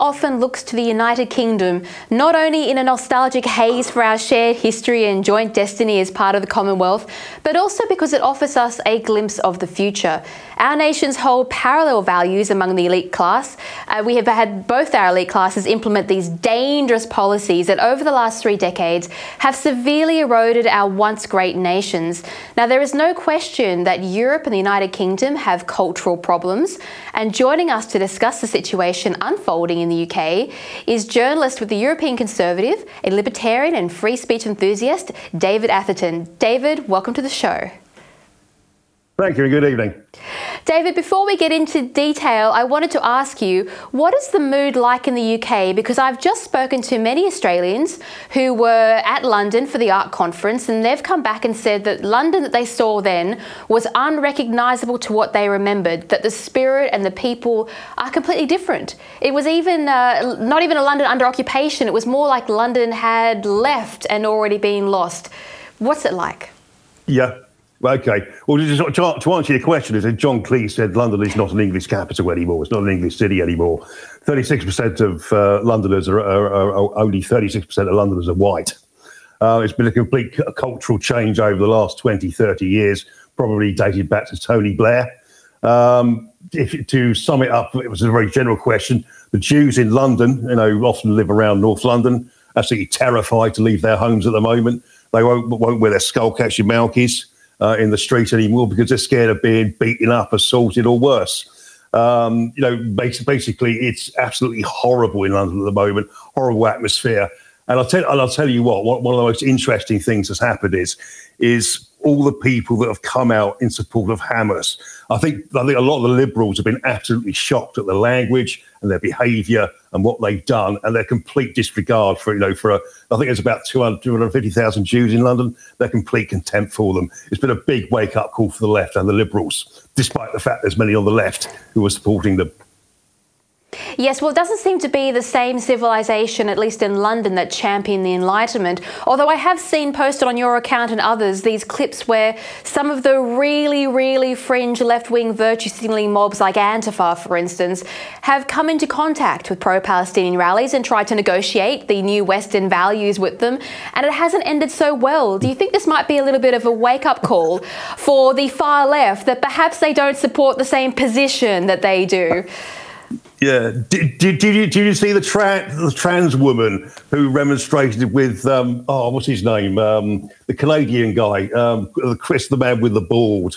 Often looks to the United Kingdom, not only in a nostalgic haze for our shared history and joint destiny as part of the Commonwealth, but also because it offers us a glimpse of the future. Our nations hold parallel values among the elite class. Uh, we have had both our elite classes implement these dangerous policies that over the last three decades have severely eroded our once great nations. Now, there is no question that Europe and the United Kingdom have cultural problems, and joining us to discuss the situation unfolding in the UK is journalist with the European Conservative, a libertarian and free speech enthusiast, David Atherton. David, welcome to the show. Thank you and good evening. David, before we get into detail, I wanted to ask you what is the mood like in the UK? Because I've just spoken to many Australians who were at London for the art conference and they've come back and said that London that they saw then was unrecognisable to what they remembered, that the spirit and the people are completely different. It was even uh, not even a London under occupation, it was more like London had left and already been lost. What's it like? Yeah, Okay. Well, to, to, answer your question, is that John Cleese said London is not an English capital anymore. It's not an English city anymore. 36% of uh, Londoners are, are, are, only 36% of Londoners are white. Uh, it's been a complete cultural change over the last 20, 30 years, probably dated back to Tony Blair. Um, if, to sum it up, it was a very general question. The Jews in London, you know, often live around North London, absolutely terrified to leave their homes at the moment. They won't, won't wear their skull caps and malkies uh, in the street anymore because they're scared of being beaten up, assaulted, or worse. Um, you know, basically, it's absolutely horrible in London at the moment. Horrible atmosphere. And I'll tell, and I'll tell you what. One of the most interesting things that's happened is, is all the people that have come out in support of Hamas. I think I think a lot of the liberals have been absolutely shocked at the language and their behaviour and what they've done and their complete disregard for you know for a, I think there's about 200, 250,000 Jews in London. Their complete contempt for them. It's been a big wake up call for the left and the liberals, despite the fact there's many on the left who are supporting them. Yes, well, it doesn't seem to be the same civilization, at least in London, that championed the Enlightenment. Although I have seen posted on your account and others these clips where some of the really, really fringe left wing virtue signaling mobs, like Antifa, for instance, have come into contact with pro Palestinian rallies and tried to negotiate the new Western values with them. And it hasn't ended so well. Do you think this might be a little bit of a wake up call for the far left that perhaps they don't support the same position that they do? Yeah. Did, did, did, you, did you see the, tra- the trans woman who remonstrated with, um, oh, what's his name? Um, the Canadian guy, um, Chris, the man with the board.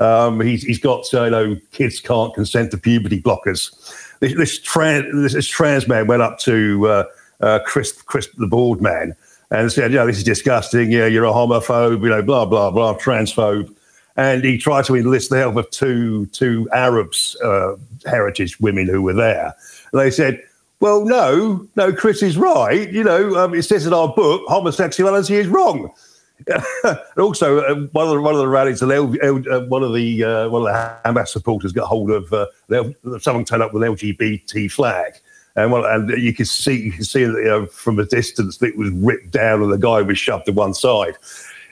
Um, he's, he's got, uh, you know, kids can't consent to puberty blockers. This, this, trans, this trans man went up to uh, uh, Chris, Chris, the board man, and said, you know, this is disgusting. Yeah, you're a homophobe, you know, blah, blah, blah, transphobe and he tried to enlist the help of two two Arabs uh, heritage women who were there. And they said, "Well, no, no, Chris is right. You know, um, it says in our book, homosexuality is wrong." also, uh, one of the one of the rallies, uh, one of the uh, one of the Hamas supporters got hold of uh, someone turned up with an LGBT flag, and well, and you can see you can see you know, from a distance that it was ripped down and the guy was shoved to one side.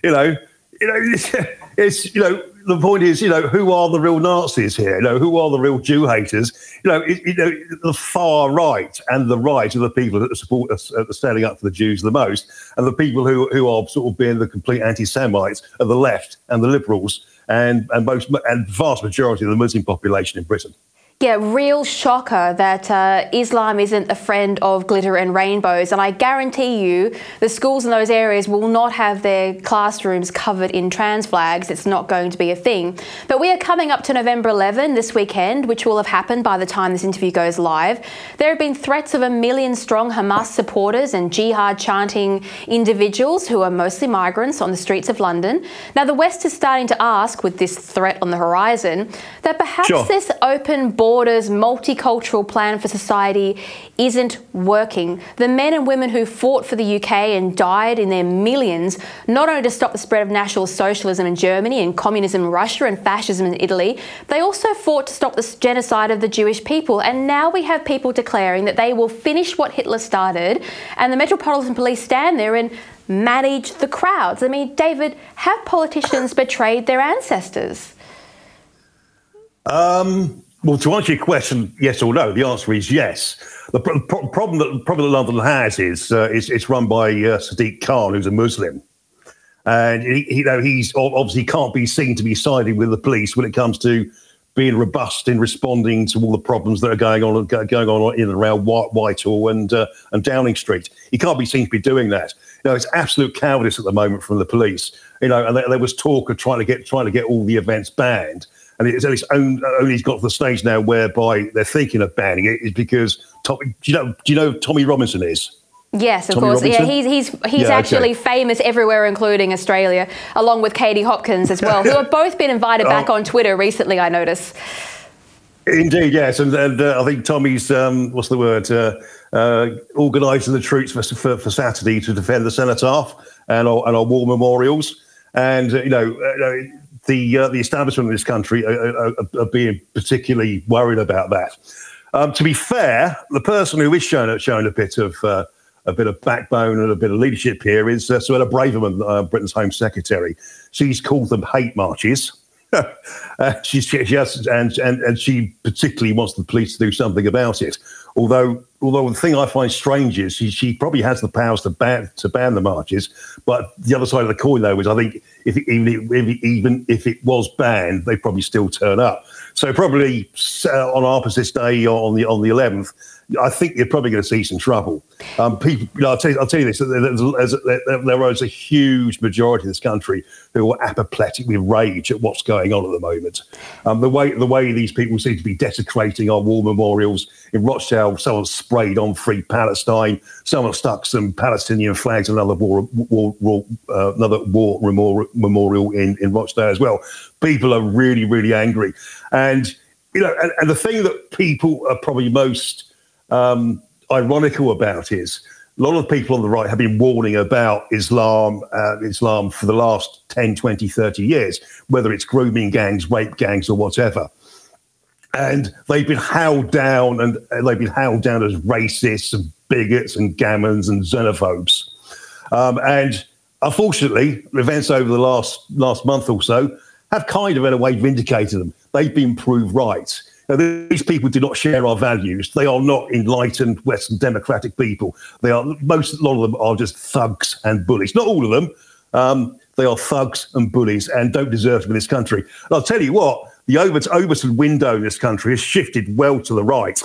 You know, you know, it's you know the point is, you know, who are the real Nazis here? You know, who are the real Jew haters? You know, it, you know, the far right and the right are the people that support us, uh, standing up for the Jews the most, and the people who who are sort of being the complete anti-Semites are the left and the liberals and and most and vast majority of the Muslim population in Britain. Yeah, real shocker that uh, Islam isn't a friend of glitter and rainbows. And I guarantee you the schools in those areas will not have their classrooms covered in trans flags. It's not going to be a thing. But we are coming up to November 11 this weekend, which will have happened by the time this interview goes live. There have been threats of a million strong Hamas supporters and jihad chanting individuals who are mostly migrants on the streets of London. Now, the West is starting to ask, with this threat on the horizon, that perhaps sure. this open border borders, multicultural plan for society isn't working. The men and women who fought for the UK and died in their millions, not only to stop the spread of National Socialism in Germany and communism in Russia and fascism in Italy, they also fought to stop the genocide of the Jewish people. And now we have people declaring that they will finish what Hitler started, and the Metropolitan Police stand there and manage the crowds. I mean, David, have politicians betrayed their ancestors? Um, Well, to answer your question, yes or no, the answer is yes. The pro- pro- problem that problem that London has is uh, it's run by uh, Sadiq Khan, who's a Muslim, and he, you know he's obviously can't be seen to be siding with the police when it comes to being robust in responding to all the problems that are going on going on in and around Whitehall and uh, and Downing Street. He can't be seen to be doing that. You know, it's absolute cowardice at the moment from the police. You know, and there, there was talk of trying to get trying to get all the events banned and it's, it's only, only got to the stage now whereby they're thinking of banning it is because Tommy, do you know do you know who Tommy Robinson is? Yes, of Tommy course. Robinson? Yeah, he's he's he's yeah, actually okay. famous everywhere, including Australia, along with Katie Hopkins as well, who have both been invited back oh. on Twitter recently. I notice. Indeed, yes, and, and uh, I think Tommy's um, what's the word uh, uh, organising the troops for, for, for Saturday to defend the cenotaph and our, and our war memorials, and uh, you know uh, the uh, the establishment of this country are, are, are, being particularly worried about that. Um, to be fair, the person who is showing showing a bit of uh, a bit of backbone and a bit of leadership here is uh, Suella Braverman, uh, Britain's Home Secretary. She's called them hate marches. uh, she, she has, and, and and she particularly wants the police to do something about it. Although, although the thing I find strange is she, she probably has the powers to ban to ban the marches. But the other side of the coin, though, is I think if it, even if, even if it was banned, they probably still turn up. So probably uh, on Armistice Day or on the on the 11th, I think you're probably going to see some trouble. Um, people, you know, I'll, tell you, I'll tell you this: there is a huge majority of this country who are apoplectic with rage at what's going on at the moment. Um, the way the way these people seem to be desecrating our war memorials in Rochdale, someone sprayed on Free Palestine, someone stuck some Palestinian flags, another war, war, war uh, another war memorial in in Rochdale as well. People are really really angry, and you know, and, and the thing that people are probably most um, ironical about is a lot of people on the right have been warning about Islam, uh, Islam for the last 10, 20, 30 years, whether it's grooming gangs, rape gangs, or whatever. And they've been held down and they've been held down as racists and bigots and gammons and xenophobes. Um, and unfortunately, events over the last last month or so have kind of in a way vindicated them. They've been proved right. Now, these people do not share our values. They are not enlightened Western democratic people. They are most, a lot of them are just thugs and bullies. Not all of them. Um, they are thugs and bullies and don't deserve to be in this country. And I'll tell you what, the Overton window in this country has shifted well to the right.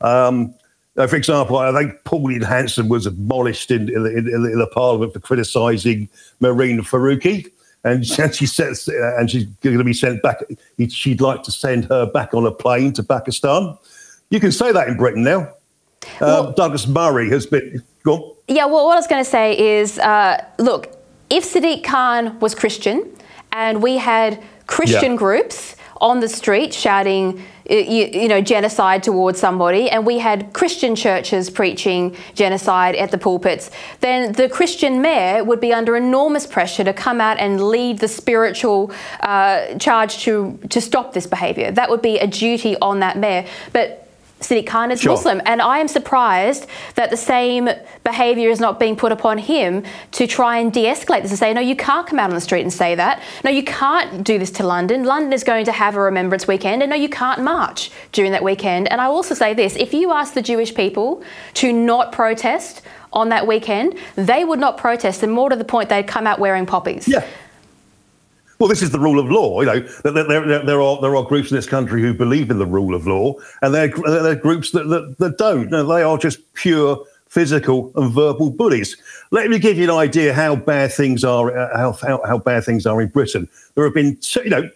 Um, uh, for example, I think Pauline Hanson was abolished in, in, in, in the Parliament for criticising Mehreen Faruqi and she says, uh, and she's going to be sent back. She'd like to send her back on a plane to Pakistan. You can say that in Britain now. Um, well, Douglas Murray has been. Go yeah, well, what I was going to say is, uh, look, if Sadiq Khan was Christian, and we had Christian yeah. groups on the street shouting you, you, know, genocide towards somebody, and we had Christian churches preaching genocide at the pulpits, then the Christian mayor would be under enormous pressure to come out and lead the spiritual uh, charge to to stop this behaviour. That would be a duty on that mayor. But Sadiq Khan is sure. Muslim, and I am surprised that the same behaviour is not being put upon him to try and de-escalate this and say, no, you can't come out on the street and say that. No, you can't do this to London. London is going to have a Remembrance Weekend, and no, you can't march during that weekend. And I also say this: if you ask the Jewish people to not protest on that weekend, they would not protest, and more to the point, they'd come out wearing poppies. Yeah. Well, this is the rule of law. You know, there, there, there, are there are groups in this country who believe in the rule of law, and there, are groups that, that, that don't. No, they are just pure physical and verbal bullies. Let me give you an idea how bad things are, uh, how, how, how, bad things are in Britain. There have been, two, you know,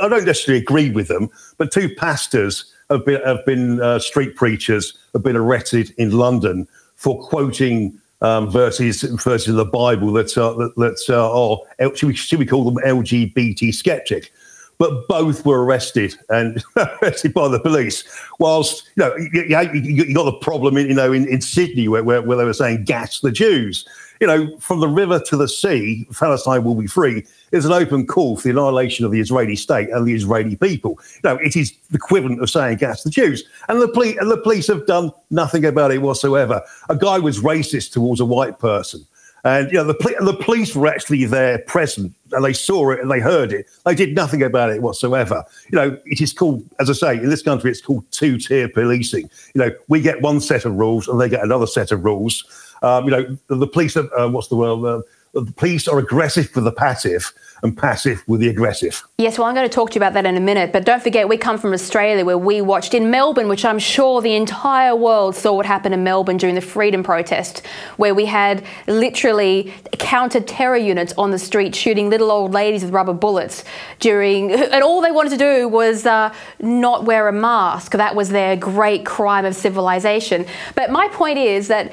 I don't necessarily agree with them, but two pastors have been, have been uh, street preachers have been arrested in London for quoting um, versus versus the Bible that uh, that, that uh, are should we, should we call them LGBT skeptic? But both were arrested and arrested by the police. Whilst you know you, you, you got the problem, in, you know, in, in Sydney where, where, where they were saying gas the Jews you know, from the river to the sea, Palestine will be free, is an open call for the annihilation of the Israeli state and the Israeli people. You know, it is the equivalent of saying gas the Jews. And the, police, and the police have done nothing about it whatsoever. A guy was racist towards a white person. And you know, the, the police were actually there present and they saw it and they heard it. They did nothing about it whatsoever. You know, it is called, as I say, in this country, it's called two-tier policing. You know, we get one set of rules and they get another set of rules. Um, you know, the, the police, are, uh, what's the word? Uh, the police are aggressive with the passive and passive with the aggressive. Yes, well, I'm going to talk to you about that in a minute. But don't forget, we come from Australia where we watched in Melbourne, which I'm sure the entire world saw what happened in Melbourne during the freedom protest, where we had literally counter terror units on the street shooting little old ladies with rubber bullets during, and all they wanted to do was uh, not wear a mask. That was their great crime of civilization. But my point is that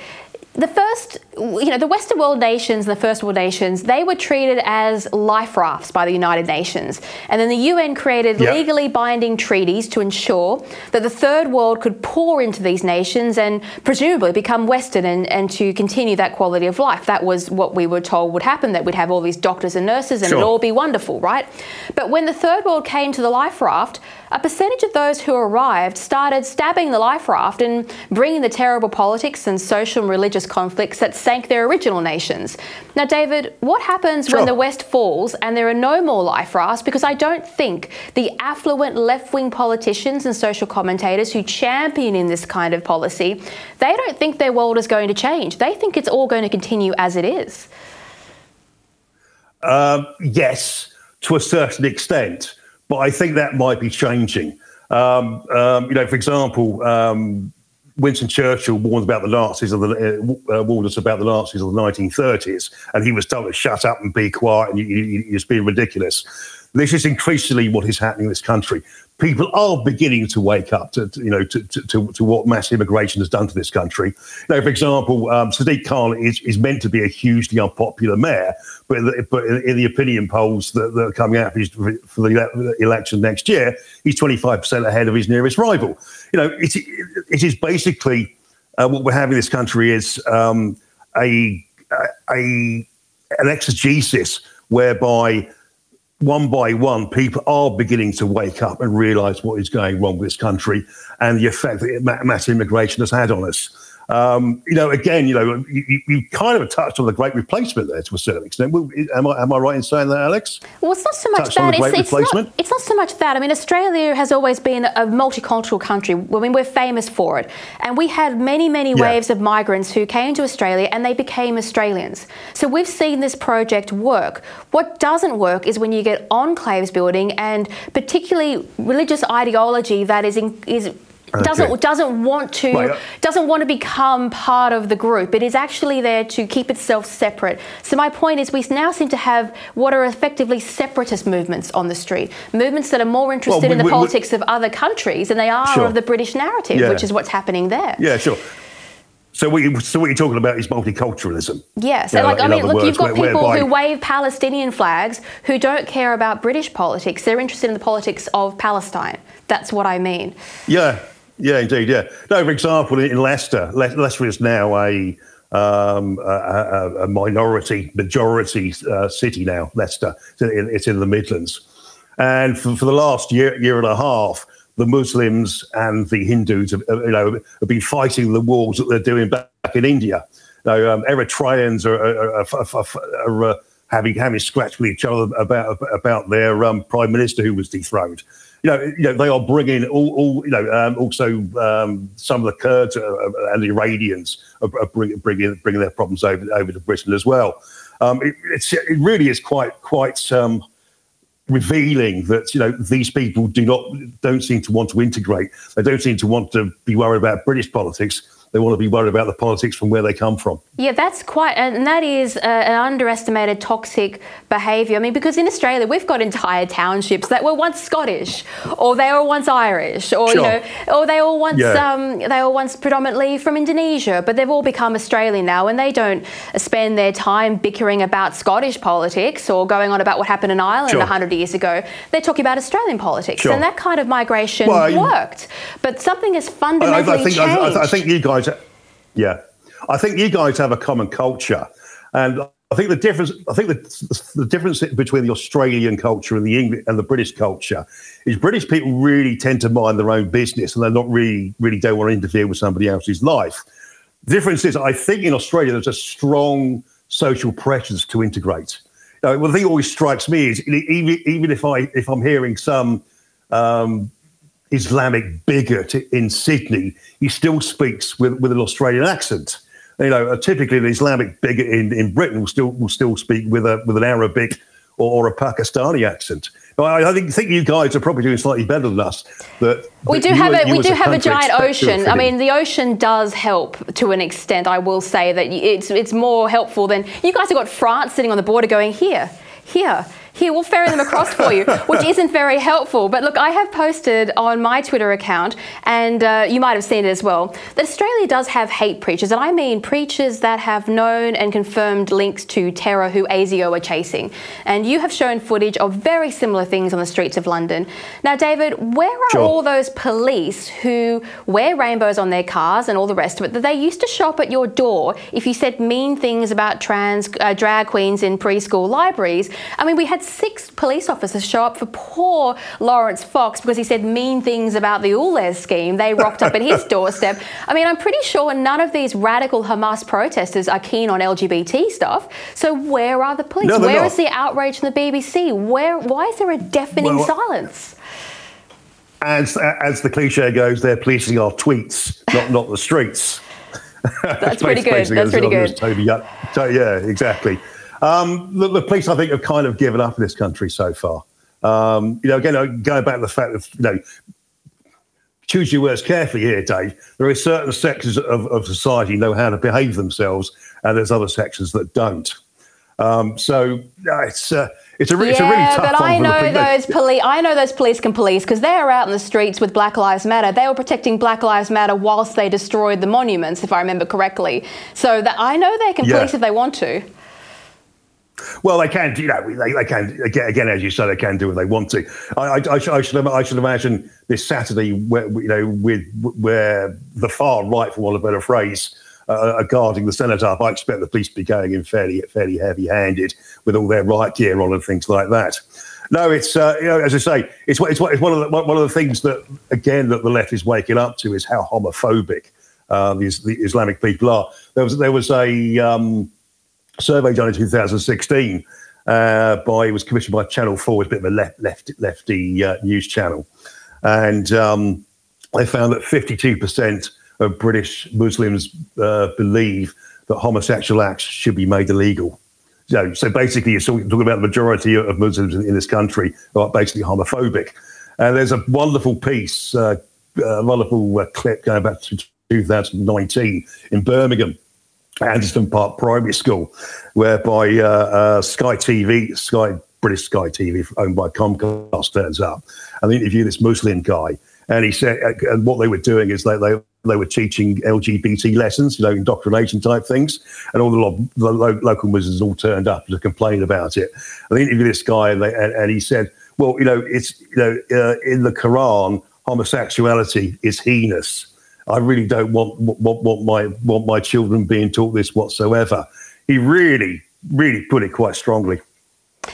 the first, you know, the Western world nations and the First World nations, they were treated as life rafts by the United Nations. And then the UN created yep. legally binding treaties to ensure that the Third World could pour into these nations and presumably become Western and, and to continue that quality of life. That was what we were told would happen, that we'd have all these doctors and nurses and sure. it'd all be wonderful, right? But when the Third World came to the life raft, a percentage of those who arrived started stabbing the life raft and bringing the terrible politics and social and religious conflicts that sank their original nations. Now, David, what happens sure. when the West falls and there are no more life rafts? Because I don't think the affluent left wing politicians and social commentators who champion in this kind of policy, they don't think their world is going to change. They think it's all going to continue as it is. Um, yes, to a certain extent but I think that might be changing. Um, um, you know, for example, um, Winston Churchill warned about the Nazis of the uh, uh warned us about the Nazis of the 1930s, and he was told to shut up and be quiet, and you, you, you're being ridiculous. This is increasingly what is happening in this country people are beginning to wake up to, to you know to, to, to, what mass immigration has done to this country. Now, for example, um, Sadiq Khan is, is meant to be a hugely unpopular mayor, but in the, but in the opinion polls that, that are coming out for, for the election next year, he's 25% ahead of his nearest rival. You know, it, it is basically uh, what we're having in this country is um, a, a an exegesis whereby one by one, people are beginning to wake up and realize what is going wrong with this country and the effect that mass immigration has had on us. Um, you know, again, you know, you, you, kind of touched on the great replacement there to a certain extent. Am I, am I right in saying that, Alex? Well, it's not so much touched that. It's, it's, not, it's not so much that. I mean, Australia has always been a multicultural country. I mean, we're famous for it. And we had many, many yeah. waves of migrants who came to Australia and they became Australians. So we've seen this project work. What doesn't work is when you get enclaves building and particularly religious ideology that is, in, is doesn't okay. doesn't want to yeah. doesn't want to become part of the group. It is actually there to keep itself separate. So my point is, we now seem to have what are effectively separatist movements on the street, movements that are more interested well, we, in the we, politics we, of other countries than they are sure. of the British narrative, yeah. which is what's happening there. Yeah, sure. So what, you, so what you're talking about is multiculturalism. Yeah. So, like, I mean, look, words, you've got people whereby... who wave Palestinian flags who don't care about British politics. They're interested in the politics of Palestine. That's what I mean. Yeah. Yeah, indeed. Yeah. No, for example, in Leicester, Le- Leicester is now a um, a, a, minority majority uh, city now. Leicester, it's in, it's in, the Midlands, and for, for the last year year and a half, the Muslims and the Hindus have, you know have been fighting the wars that they're doing back in India. Now, um, Eritreans are, are, are, are uh, having having scratched with each other about about their um, prime minister who was dethroned you know, you know, they are bringing all, all you know, um, also um, some of the Kurds and the Iranians are, are bringing, bringing bringing their problems over over to Britain as well. Um, it, it really is quite quite um, revealing that you know these people do not don't seem to want to integrate. They don't seem to want to be worried about British politics they want to be worried about the politics from where they come from. Yeah, that's quite, and that is uh, an underestimated toxic behaviour. I mean, because in Australia we've got entire townships that were once Scottish, or they were once Irish, or sure. you know, or they were once yeah. um, they were once predominantly from Indonesia, but they've all become Australian now, and they don't spend their time bickering about Scottish politics or going on about what happened in Ireland sure. 100 years ago. They're talking about Australian politics, sure. and that kind of migration well, worked. But something has fundamentally I, I think, changed. I, I think you guys guys, yeah, I think you guys have a common culture, and I think the difference. I think the, the difference between the Australian culture and the English and the British culture is British people really tend to mind their own business, and they're not really really don't want to interfere with somebody else's life. The difference is, I think in Australia there's a strong social pressures to integrate. You know, well, the thing that always strikes me is even, even if I if I'm hearing some um, Islamic bigot in Sydney, he still speaks with, with an Australian accent. You know, uh, typically an Islamic bigot in, in Britain will still will still speak with a with an Arabic or, or a Pakistani accent. I, I think think you guys are probably doing slightly better than us. That we do have a we do a have a giant ocean. I mean, the ocean does help to an extent. I will say that it's it's more helpful than you guys have got France sitting on the border going here, here here, we'll ferry them across for you, which isn't very helpful. But look, I have posted on my Twitter account, and uh, you might have seen it as well, that Australia does have hate preachers, and I mean preachers that have known and confirmed links to terror who ASIO are chasing. And you have shown footage of very similar things on the streets of London. Now, David, where are sure. all those police who wear rainbows on their cars and all the rest of it that they used to shop at your door if you said mean things about trans uh, drag queens in preschool libraries? I mean, we had six police officers show up for poor Laurence Fox because he said mean things about the ULEZ scheme. They rocked up at his doorstep. I mean, I'm pretty sure none of these radical Hamas protesters are keen on LGBT stuff. So where are the police? No, where not. is the outrage from the BBC? Where? Why is there a deafening well, silence? As as the cliche goes, they're policing our tweets, not not the streets. That's pretty good. That's pretty good. Toby, yeah, exactly. Um, the, the, police, I think, have kind of given up in this country so far. Um, you know, again, going back to the fact that, you know, choose your words carefully here, Dave. There are certain sections of, of society know how to behave themselves, and there's other sections that don't. Um, so uh, it's uh, it's a, re- yeah, it's a really tough but I know those police. I know those police can police because they are out in the streets with Black Lives Matter. They were protecting Black Lives Matter whilst they destroyed the monuments, if I remember correctly. So that I know they can yeah. police if they want to. Well, they can, you know, they, they can again, as you say, they can do what they want to. I, I, I, should, I should, I should imagine this Saturday, where, you know, with where the far right, for want of a better phrase, uh, are guarding the cenotaph. I expect the police to be going in fairly, fairly heavy-handed with all their riot gear on and things like that. No, it's uh, you know, as I say, it's it's, it's one of the one of the things that again that the left is waking up to is how homophobic uh, the Islamic people are. There was there was a um, survey done in 2016 uh, by it was commissioned by Channel Four, a bit of a left, left lefty uh, news channel, and um, they found that 52% of British Muslims uh, believe that homosexual acts should be made illegal. So, so basically, you're talking about the majority of Muslims in, in this country are basically homophobic. And there's a wonderful piece, uh, a wonderful uh, clip going back to 2019 in Birmingham Anderton Park Primary School, whereby uh, uh, Sky TV, Sky British Sky TV, owned by Comcast, turns up and they interview this Muslim guy. And he said, uh, and what they were doing is they, they they were teaching LGBT lessons, you know, indoctrination type things, and all the, lo- the lo- local Muslims all turned up to complain about it. And they interviewed this guy, and, they, and, and he said, "Well, you know, it's you know, uh, in the Quran, homosexuality is heinous." I really don't want, want, want my want my children being taught this whatsoever. He really, really put it quite strongly.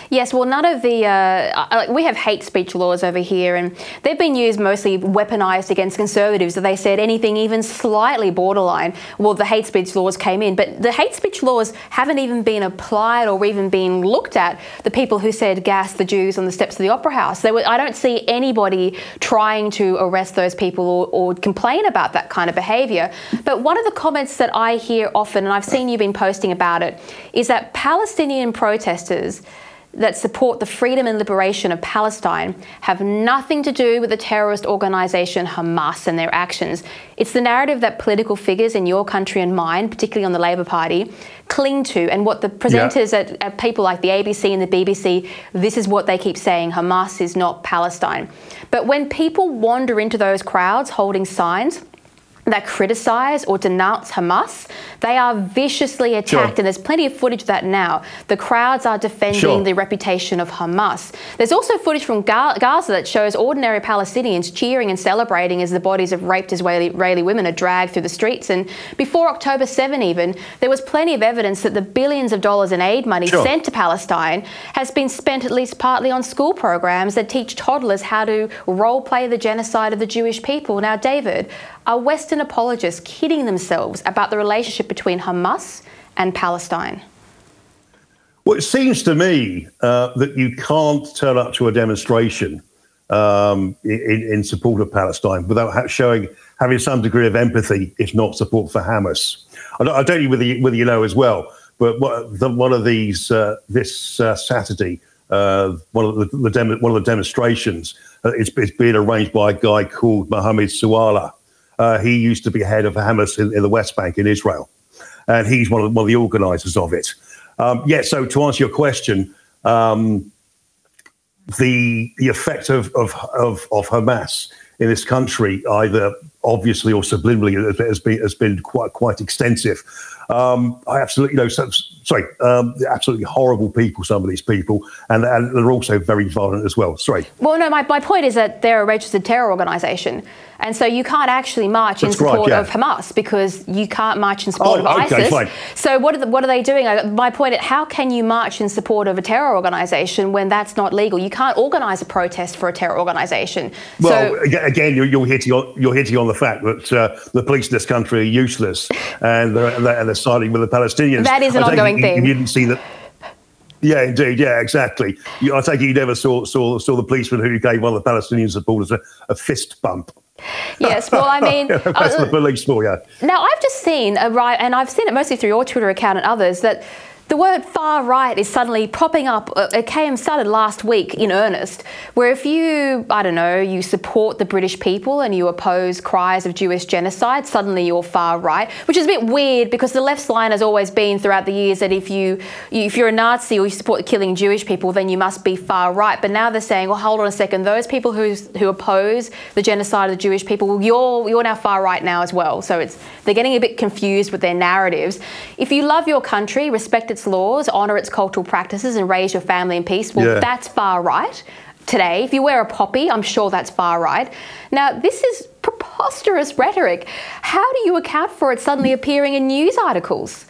Yes, well, none of the uh, like we have hate speech laws over here, and they've been used mostly weaponized against conservatives. That they said anything even slightly borderline, well, the hate speech laws came in, but the hate speech laws haven't even been applied or even been looked at. The people who said gas the Jews on the steps of the Opera House, were, I don't see anybody trying to arrest those people or, or complain about that kind of behaviour. But one of the comments that I hear often, and I've seen you've been posting about it, is that Palestinian protesters that support the freedom and liberation of Palestine have nothing to do with the terrorist organization Hamas and their actions. It's the narrative that political figures in your country and mine, particularly on the Labor Party, cling to, and what the presenters yeah. at, at people like the ABC and the BBC, this is what they keep saying Hamas is not Palestine. But when people wander into those crowds holding signs, that criticize or denounce Hamas, they are viciously attacked, sure. and there's plenty of footage of that now. The crowds are defending sure. the reputation of Hamas. There's also footage from Gaza that shows ordinary Palestinians cheering and celebrating as the bodies of raped Israeli, Israeli women are dragged through the streets. And before October 7, even, there was plenty of evidence that the billions of dollars in aid money sure. sent to Palestine has been spent at least partly on school programs that teach toddlers how to role play the genocide of the Jewish people. Now, David, are Western apologists kidding themselves about the relationship between Hamas and Palestine? Well, it seems to me uh, that you can't turn up to a demonstration um, in, in, support of Palestine without showing having some degree of empathy, if not support for Hamas. I don't, I don't know whether you, whether you know as well, but what, the, one of these uh, this uh, Saturday, uh, one of the, the one of the demonstrations, uh, it's being arranged by a guy called Mohammed Sawalha. Uh, he used to be head of Hamas in, in, the West Bank in Israel, and he's one of, one of the organisers of it. Um, yeah. So to answer your question. Um, the the effect of, of of of Hamas in this country, either obviously or subliminally, has been has been quite quite extensive. Um, I absolutely you know. So, sorry, um, absolutely horrible people. Some of these people, and and they're also very violent as well. Sorry. Well, no, my my point is that they're a registered terror organisation. And so you can't actually march in support yeah. of Hamas because you can't march in support oh, of okay, ISIS. Fine. So what are, the, what are they doing? My point is, how can you march in support of a terror organisation when that's not legal? You can't organise a protest for a terror organisation. Well, so, again, you're, you're, hitting on, you're hitting on the fact that uh, the police in this country are useless and they're, and they're siding with the Palestinians. That is an ongoing you, thing. You didn't see that. Yeah, indeed. Yeah, exactly. I take it you never saw saw saw the policeman who gave one of the Palestinian supporters a, a fist bump. Yes, well, I mean, that's uh, the police for you. Now, I've just seen a right, and I've seen it mostly through your Twitter account and others that the word far right is suddenly popping up. Uh, it came started last week in earnest, where if you, I don't know, you support the British people and you oppose cries of Jewish genocide, suddenly you're far right, which is a bit weird because the left's line has always been throughout the years that if you, if you're a Nazi or you support killing Jewish people, then you must be far right. But now they're saying, well, hold on a second, those people who who oppose the genocide of the Jewish people, well, you're you're now far right now as well. So it's they're getting a bit confused with their narratives. If you love your country, respect its laws, honour its cultural practices, and raise your family in peace, well, yeah. that's far right today. If you wear a poppy, I'm sure that's far right. Now, this is preposterous rhetoric. How do you account for it suddenly appearing in news articles?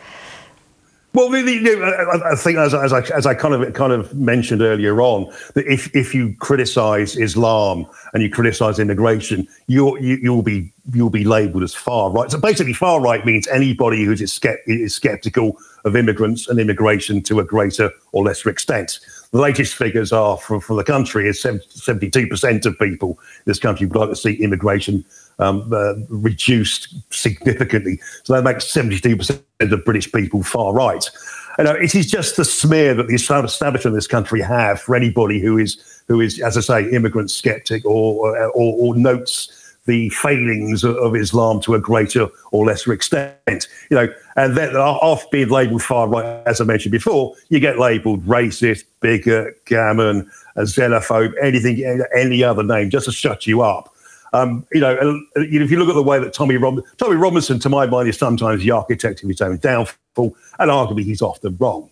Well, I think as, as, I, as I kind of kind of mentioned earlier on, that if, if you criticise Islam and you criticise immigration, you're, you, you will be you'll be labelled as far right. So basically, far right means anybody who is, is skeptical of immigrants and immigration to a greater or lesser extent. The latest figures are for, for the country is 72% of people in this country would like to see immigration um, uh, reduced significantly. So that makes 72% of British people far right. You know, it is just the smear that the establishment in this country have for anybody who is, who is, as I say, immigrant skeptic or, or, or notes the failings of Islam to a greater or lesser extent. You know, and then off being labelled far right, as I mentioned before, you get labelled racist, bigot, gammon, xenophobe, anything, any other name, just to shut you up. Um, you know, if you look at the way that Tommy Rob- Tommy Robinson, to my mind, is sometimes the architect of his own downfall, and arguably he's often wrong.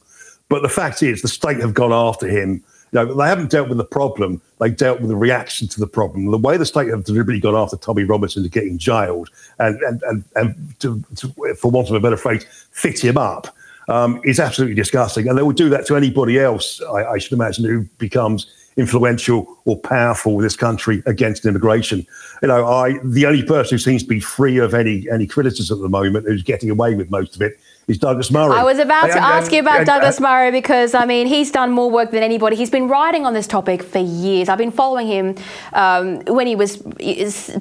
But the fact is, the state have gone after him. You know, they haven't dealt with the problem; they dealt with the reaction to the problem. The way the state have deliberately gone after Tommy Robinson to get him jailed and and and, and to, to, for want of a better phrase, fit him up um, is absolutely disgusting. And they will do that to anybody else, I, I should imagine, who becomes influential or powerful in this country against immigration. You know, I the only person who seems to be free of any any criticism at the moment, who's getting away with most of it, is Douglas Murray. I was about to and, ask and, you about and, Douglas Murray because I mean he's done more work than anybody. He's been writing on this topic for years. I've been following him um, when he was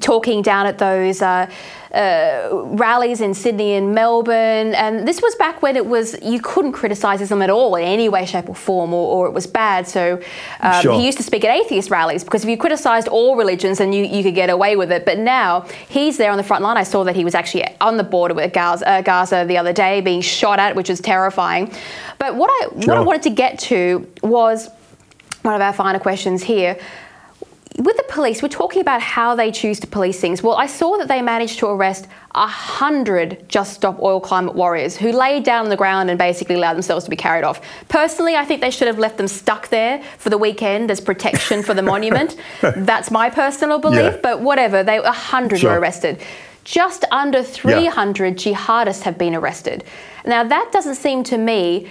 talking down at those. Uh, uh, rallies in Sydney and Melbourne. And this was back when it was you couldn't criticise Islam at all in any way, shape, or form, or, or it was bad. So um, sure. he used to speak at atheist rallies because if you criticised all religions, then you, you could get away with it. But now he's there on the front line. I saw that he was actually on the border with Gaza, uh, Gaza the other day, being shot at, which was terrifying. But what I sure. what I wanted to get to was one of our final questions here with the police, we're talking about how they choose to police things. Well, I saw that they managed to arrest a hundred Just Stop Oil Climate Warriors who laid down on the ground and basically allowed themselves to be carried off. Personally, I think they should have left them stuck there for the weekend as protection for the monument. That's my personal belief, yeah. but whatever. They a hundred sure. were arrested. Just under 300 yeah. jihadists have been arrested. Now that doesn't seem to me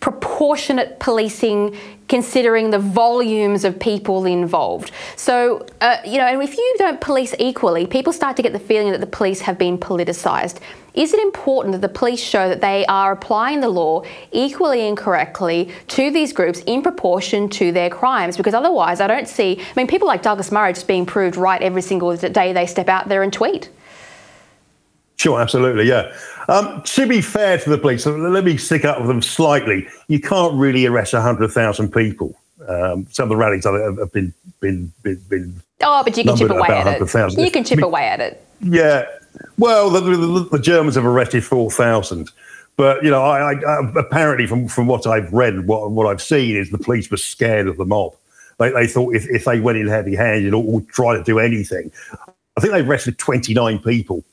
proportionate policing considering the volumes of people involved. So, uh, you know, and if you don't police equally, people start to get the feeling that the police have been politicised. Is it important that the police show that they are applying the law equally and correctly to these groups in proportion to their crimes? Because otherwise, I don't see, I mean, people like Douglas Murray just being proved right every single day they step out there and tweet. Sure, absolutely, yeah. Um, to be fair to the police, let me stick up with them slightly. You can't really arrest 100,000 people. Um, some of the rallies have been been been, been Oh, but you can chip away at it. You can chip I mean, away at it. Yeah. Well, the, the, the Germans have arrested 4,000. But, you know, I, I, apparently from, from what I've read, what, what I've seen is the police were scared of the mob. They, they thought if, if they went in heavy handed or, or try to do anything, I think they've arrested 29 people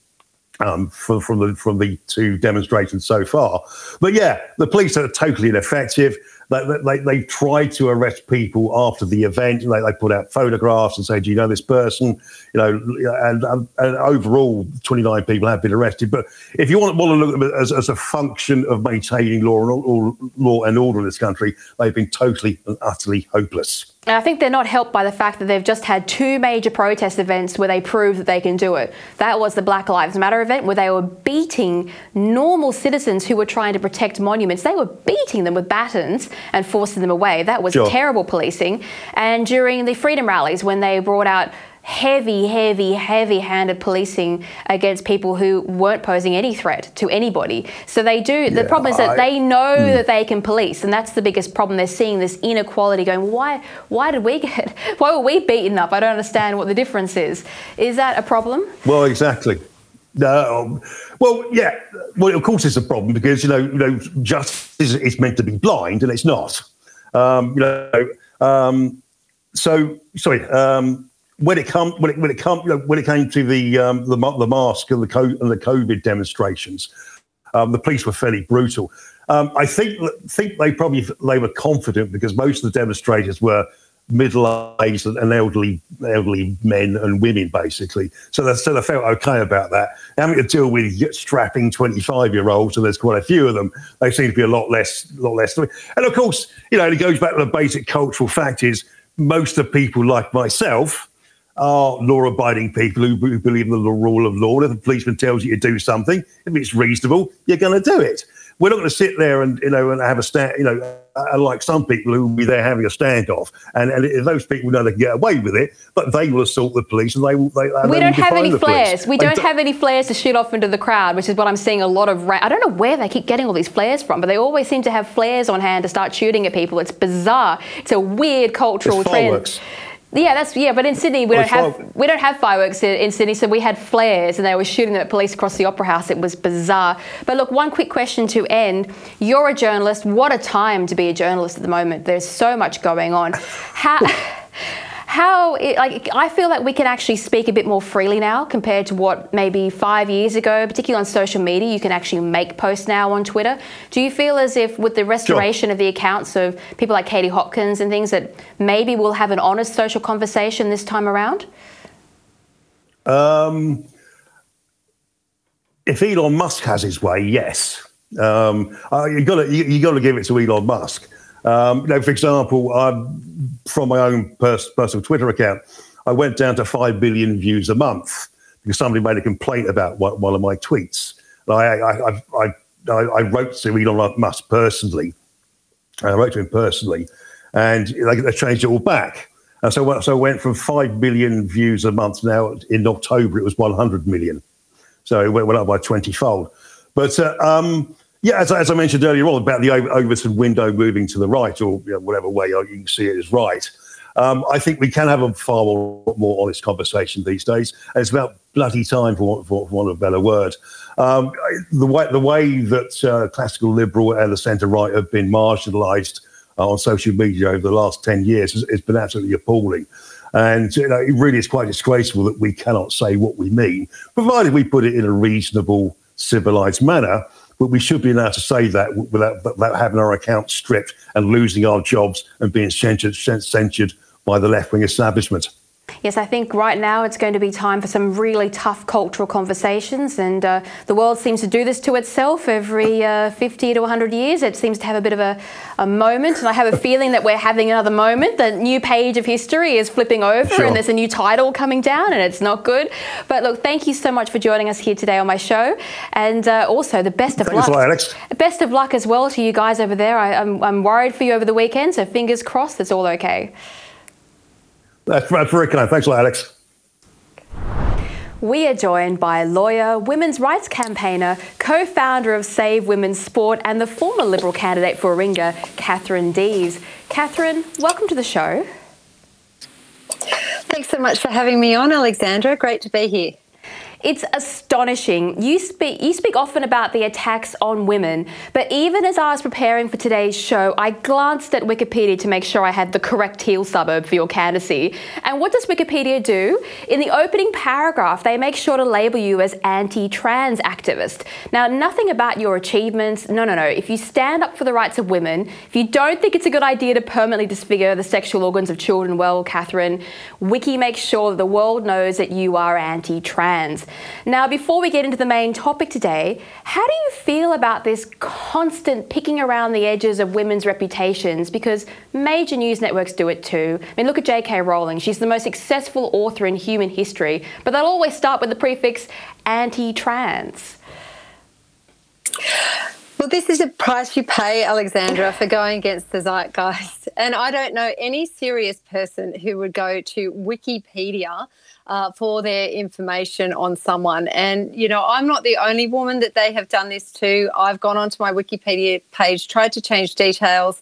um, from, from the from the two demonstrations so far. But yeah, the police are totally ineffective. They, they, they tried to arrest people after the event. They, they put out photographs and say, "Do you know this person?" You know, and, and, and overall, 29 people have been arrested. But if you want, want to look at it as, as a function of maintaining law and law and order in this country, they've been totally and utterly hopeless. And I think they're not helped by the fact that they've just had two major protest events where they proved that they can do it. That was the Black Lives Matter event where they were beating normal citizens who were trying to protect monuments. They were beating them with batons and forcing them away. That was sure. terrible policing. And during the freedom rallies when they brought out heavy, heavy, heavy handed policing against people who weren't posing any threat to anybody. So they do, yeah, the problem is that I, they know mm. that they can police, and that's the biggest problem. They're seeing this inequality going, why, why did we get, why were we beaten up? I don't understand what the difference is. Is that a problem? Well, exactly. Um, well, yeah. Well, of course, it's a problem because you know, you know, justice is meant to be blind, and it's not. Um, you know, um, so sorry. Um, when it come when it when it come you know, when it came to the um, the the mask and the co- and the COVID demonstrations, um, the police were fairly brutal. Um, I think think they probably they were confident because most of the demonstrators were middle aged and elderly elderly men and women basically. So they so they felt okay about that. Having to deal with strapping twenty five year olds, and there's quite a few of them, they seem to be a lot less lot less. And of course, you know, it goes back to the basic cultural fact is most of the people like myself are law-abiding people who, who, believe in the rule of law. If a policeman tells you to do something, if it's reasonable, you're going to do it. We're not going to sit there and you know and have a stand. You know, uh, like some people who will be there having a standoff, and, and those people know they can get away with it, but they will assault the police and they will. They, we don't have any flares. We don't, don't have any flares to shoot off into the crowd, which is what I'm seeing a lot of. Ra- I don't know where they keep getting all these flares from, but they always seem to have flares on hand to start shooting at people. It's bizarre. It's a weird cultural it's trend. Fireworks. Yeah, that's yeah. But in Sydney, we don't have we don't have fireworks in, in, Sydney, so we had flares, and they were shooting at police across the Opera House. It was bizarre. But look, one quick question to end: You're a journalist. What a time to be a journalist at the moment. There's so much going on. How how it, like I feel like we can actually speak a bit more freely now compared to what maybe five years ago, particularly on social media. You can actually make posts now on Twitter. Do you feel as if with the restoration sure. of the accounts of people like Katie Hopkins and things that maybe we'll have an honest social conversation this time around? Um, if Elon Musk has his way, yes. Um, uh, you got to you, you got to give it to Elon Musk. Um, for example, I'm, from my own pers- personal Twitter account, I went down to 5 billion views a month because somebody made a complaint about one, one of my tweets. I, I, I, I, wrote to Elon Musk personally. I wrote to him personally, and they, they changed it all back. And so, so I went from 5 billion views a month now. In October, it was 100 million. So it went, went up by 20 fold. But uh, um, yeah, as, as I mentioned earlier on about the Overton window moving to the right, or you know, whatever way you can see it as right. Um, I think we can have a far more, more honest conversation these days. And it's about bloody time, for, for, for want of a better word. Um, the way the way that uh, classical liberal and the centre right have been marginalised uh, on social media over the last ten years has, has been absolutely appalling. And you know, it really is quite disgraceful that we cannot say what we mean, provided we put it in a reasonable, civilised manner but we should be allowed to say that without, without having our accounts stripped and losing our jobs and being censured, censured by the left wing establishment. Yes, I think right now it's going to be time for some really tough cultural conversations, and uh, the world seems to do this to itself every uh, 50 to 100 years. It seems to have a bit of a, a moment, and I have a feeling that we're having another moment. The new page of history is flipping over, sure. and there's a new title coming down, and it's not good. But look, thank you so much for joining us here today on my show, and uh, also the best of Thanks luck. Alex. Best of luck as well to you guys over there. I, I'm, I'm worried for you over the weekend, so fingers crossed it's all okay. That's, that's very kind. Thanks a lot, Alex. We are joined by lawyer, women's rights campaigner, co founder of Save Women's Sport, and the former Liberal candidate for Warringah, Katherine Deves. Katherine, welcome to the show. Thanks so much for having me on, Alexandra. Great to be here. It's astonishing. You speak you speak often about the attacks on women, but even as I was preparing for today's show, I glanced at Wikipedia to make sure I had the correct teal suburb for your candidacy. And what does Wikipedia do? In the opening paragraph, they make sure to label you as anti-trans activist. Now, nothing about your achievements. No, no, no. If you stand up for the rights of women, if you don't think it's a good idea to permanently disfigure the sexual organs of children, well, Katherine, Wiki makes sure that the world knows that you are anti-trans. Now, before we get into the main topic today, how do you feel about this constant picking around the edges of women's reputations? Because major news networks do it too. I mean, look at J.K. Rowling. She's the most successful author in human history, but they'll always start with the prefix anti trans. Well, this is a price you pay, Alexandra, for going against the zeitgeist. And I don't know any serious person who would go to Wikipedia uh, for their information on someone. And, you know, I'm not the only woman that they have done this to. I've gone onto my Wikipedia page, tried to change details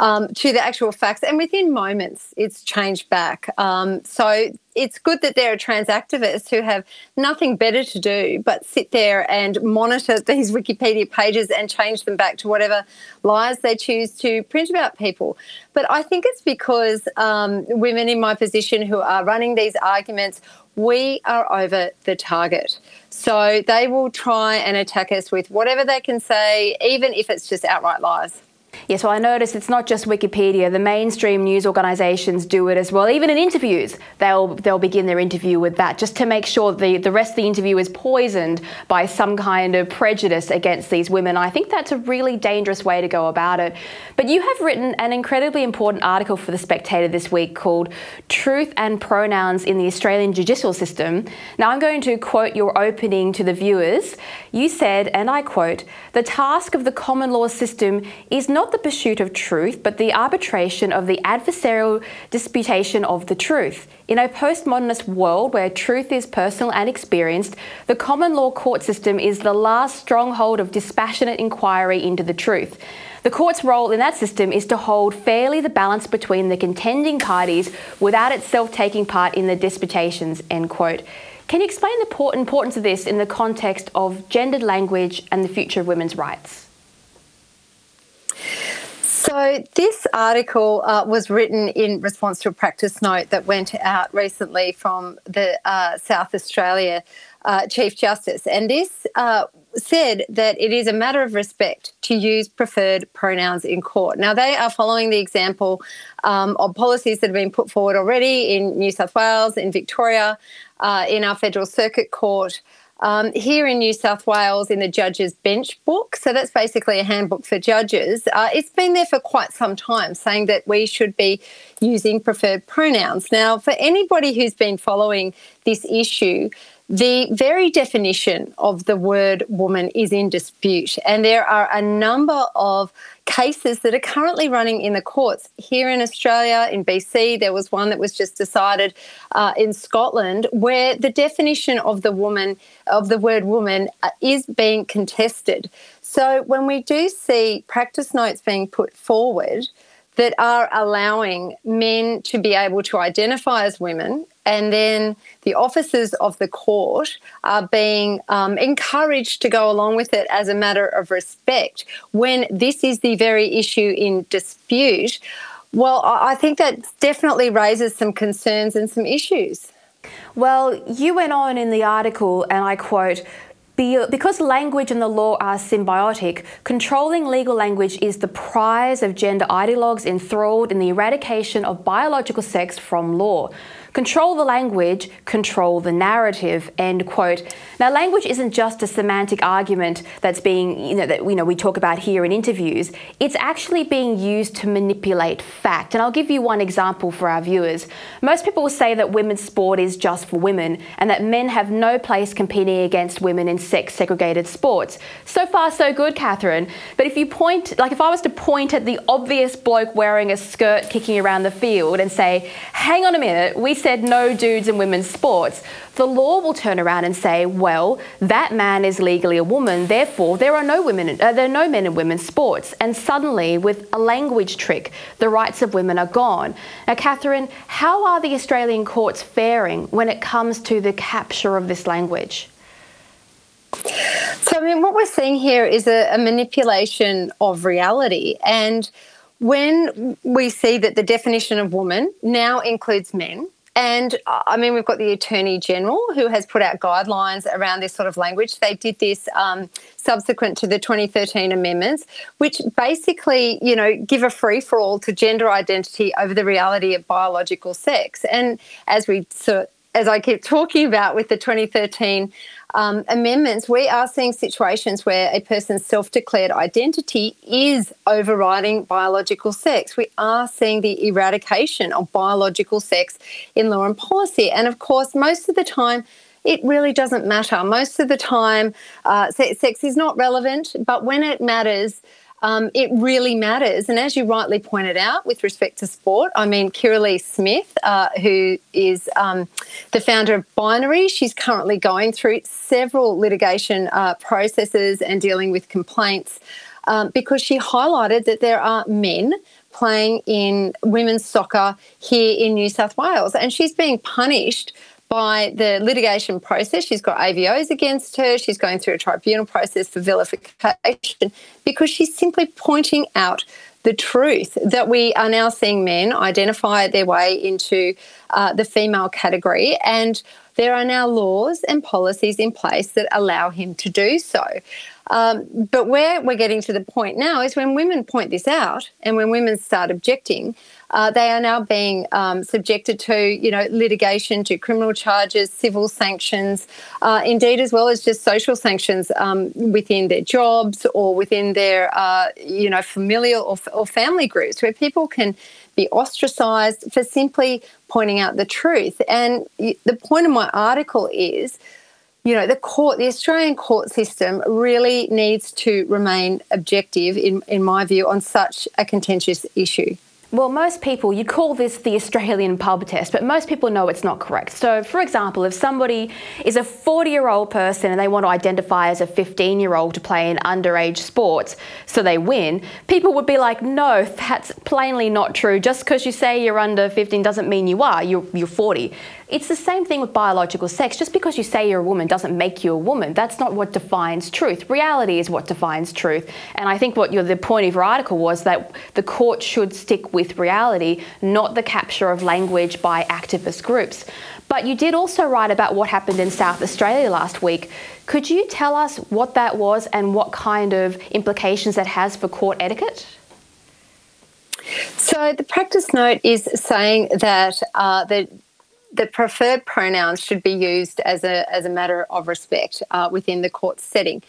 um, to the actual facts, and within moments, it's changed back. Um, so it's good that there are trans activists who have nothing better to do but sit there and monitor these Wikipedia pages and change them back to whatever lies they choose to print about people. But I think it's because um, women in my position who are running these arguments, we are over the target. So they will try and attack us with whatever they can say, even if it's just outright lies. Yes, well, I noticed it's not just Wikipedia. The mainstream news organisations do it as well. Even in interviews, they'll they'll begin their interview with that, just to make sure the the rest of the interview is poisoned by some kind of prejudice against these women. I think that's a really dangerous way to go about it. But you have written an incredibly important article for the Spectator this week called "Truth and Pronouns in the Australian Judicial System." Now, I'm going to quote your opening to the viewers. You said, and I quote, "The task of the common law system is not." not the pursuit of truth, but the arbitration of the adversarial disputation of the truth. In a postmodernist world where truth is personal and experienced, the common law court system is the last stronghold of dispassionate inquiry into the truth. The court's role in that system is to hold fairly the balance between the contending parties without itself taking part in the disputations. End quote. Can you explain the importance of this in the context of gendered language and the future of women's rights? So, this article uh, was written in response to a practice note that went out recently from the uh, South Australia uh, Chief Justice. And this uh, said that it is a matter of respect to use preferred pronouns in court. Now, they are following the example um, of policies that have been put forward already in New South Wales, in Victoria, uh, in our Federal Circuit Court. Um, here in New South Wales, in the Judges Bench Book, so that's basically a handbook for judges, uh, it's been there for quite some time, saying that we should be using preferred pronouns. Now, for anybody who's been following this issue, the very definition of the word woman is in dispute, and there are a number of cases that are currently running in the courts. Here in Australia, in BC, there was one that was just decided uh, in Scotland where the definition of the woman, of the word woman, uh, is being contested. So when we do see practice notes being put forward, that are allowing men to be able to identify as women and then the officers of the court are being um, encouraged to go along with it as a matter of respect when this is the very issue in dispute. Well, I think that definitely raises some concerns and some issues. Well, you went on in the article, and I quote, because language and the law are symbiotic, controlling legal language is the prize of gender ideologues enthralled in the eradication of biological sex from law. Control the language, control the narrative, end quote. Now, language isn't just a semantic argument that's being, you know, that you know, we talk about here in interviews. It's actually being used to manipulate fact. And I'll give you one example for our viewers. Most people will say that women's sport is just for women and that men have no place competing against women in sex segregated sports. So far, so good, Katherine. But if you point, like if I was to point at the obvious bloke wearing a skirt kicking around the field and say, hang on a minute, we said no dudes in women's sports, the law will turn around and say, well, that man is legally a woman, therefore there are no women, uh, there are no men in women's sports. And suddenly, with a language trick, the rights of women are gone. Now, Katherine, how are the Australian courts faring when it comes to the capture of this language? So, I mean, what we're seeing here is a, a manipulation of reality. And when we see that the definition of woman now includes men, and I mean, we've got the Attorney General who has put out guidelines around this sort of language. They did this um, subsequent to the 2013 amendments, which basically, you know, give a free for all to gender identity over the reality of biological sex. And as we of, as I keep talking about with the 2013 um, amendments, we are seeing situations where a person's self declared identity is overriding biological sex. We are seeing the eradication of biological sex in law and policy. And of course, most of the time, it really doesn't matter. Most of the time, uh, sex is not relevant, but when it matters, um, it really matters. And as you rightly pointed out, with respect to sport, I mean, Kirralie Smith, uh, who is um, the founder of Binary, she's currently going through several litigation uh, processes and dealing with complaints um, because she highlighted that there are men playing in women's soccer here in New South Wales, and she's being punished by the litigation process. She's got AVOs against her. She's going through a tribunal process for vilification because she's simply pointing out the truth that we are now seeing men identify their way into uh, the female category. And there are now laws and policies in place that allow him to do so. Um, but where we're getting to the point now is when women point this out and when women start objecting, uh, they are now being um, subjected to, you know, litigation, to criminal charges, civil sanctions, uh, indeed as well as just social sanctions um, within their jobs or within their, uh, you know, familial or, or family groups, where people can be ostracised for simply pointing out the truth. And the point of my article is you know, the court, the Australian court system really needs to remain objective, in, in my view, on such a contentious issue. Well, most people, you'd call this the Australian pub test, but most people know it's not correct. So, for example, if somebody is a 40 year old person and they want to identify as a 15 year old to play in underage sports so they win, people would be like, no, that's plainly not true. Just because you say you're under 15 doesn't mean you are, you're, you're 40. It's the same thing with biological sex. Just because you say you're a woman doesn't make you a woman. That's not what defines truth. Reality is what defines truth. And I think what the point of your article was that the court should stick with reality, not the capture of language by activist groups. But you did also write about what happened in South Australia last week. Could you tell us what that was and what kind of implications that has for court etiquette? So the practice note is saying that uh, the the preferred pronouns should be used as a, as a matter of respect uh, within the court setting.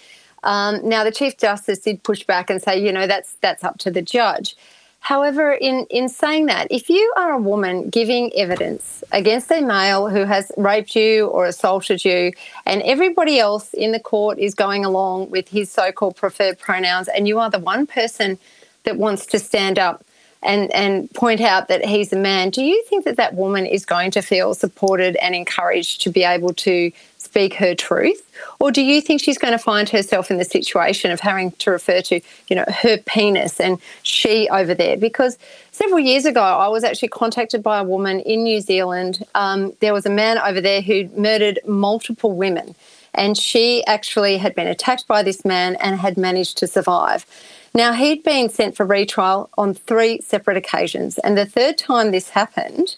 Um, now, the Chief Justice did push back and say, you know, that's that's up to the judge. However, in, in saying that, if you are a woman giving evidence against a male who has raped you or assaulted you, and everybody else in the court is going along with his so called preferred pronouns, and you are the one person that wants to stand up and and point out that he's a man, do you think that that woman is going to feel supported and encouraged to be able to speak her truth, or do you think she's going to find herself in the situation of having to refer to you know her penis and she over there? Because several years ago, I was actually contacted by a woman in New Zealand. Um, there was a man over there who murdered multiple women. And she actually had been attacked by this man and had managed to survive. Now, he'd been sent for retrial on three separate occasions. And the third time this happened,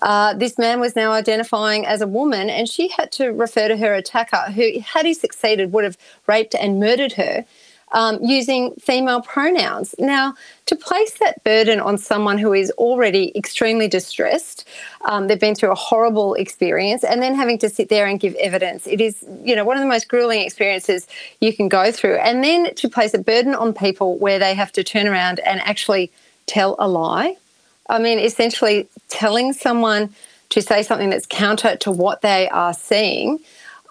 uh, this man was now identifying as a woman, and she had to refer to her attacker, who, had he succeeded, would have raped and murdered her. Um, using female pronouns. Now, to place that burden on someone who is already extremely distressed, um, they've been through a horrible experience, and then having to sit there and give evidence, it is, you know, one of the most grueling experiences you can go through. And then to place a burden on people where they have to turn around and actually tell a lie. I mean, essentially telling someone to say something that's counter to what they are seeing.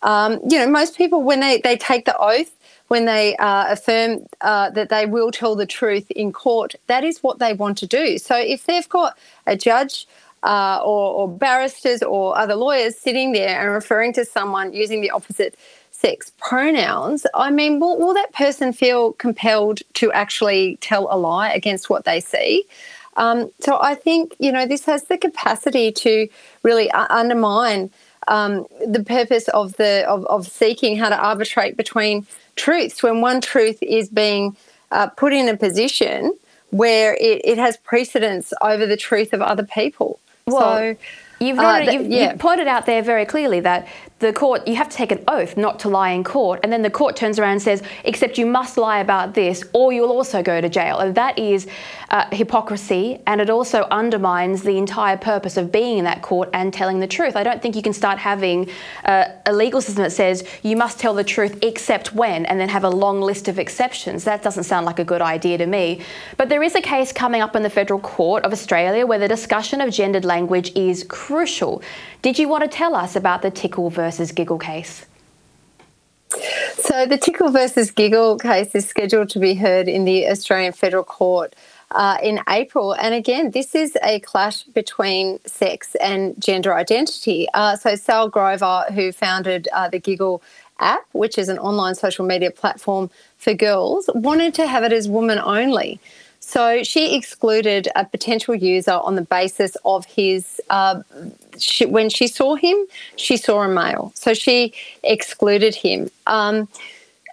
Um, you know, most people, when they, they take the oath, when they uh, affirm uh, that they will tell the truth in court, that is what they want to do. So if they've got a judge uh, or, or, barristers or other lawyers sitting there and referring to someone using the opposite sex pronouns, I mean, will, will that person feel compelled to actually tell a lie against what they see? Um, so I think, you know, this has the capacity to really uh, undermine um, the purpose of the of, of seeking how to arbitrate between truths when one truth is being uh, put in a position where it, it, has precedence over the truth of other people. Well, so, you've, uh, you've, yeah. you've pointed out there very clearly that the court, you have to take an oath not to lie in court. And then the court turns around and says, except you must lie about this or you'll also go to jail. And that is uh, hypocrisy and it also undermines the entire purpose of being in that court and telling the truth. I don't think you can start having uh, a legal system that says you must tell the truth except when and then have a long list of exceptions. That doesn't sound like a good idea to me. But there is a case coming up in the Federal Court of Australia where the discussion of gendered language is crucial. Did you want to tell us about the Tickle versus Giggle case? So, the Tickle versus Giggle case is scheduled to be heard in the Australian Federal Court uh, in April. And again, this is a clash between sex and gender identity. Uh, so, Sall Grover, who founded uh, the Giggle app, which is an online social media platform for girls, wanted to have it as woman only. So she excluded a potential user on the basis of his. Uh, she, when she saw him, she saw a male, so she excluded him. Um,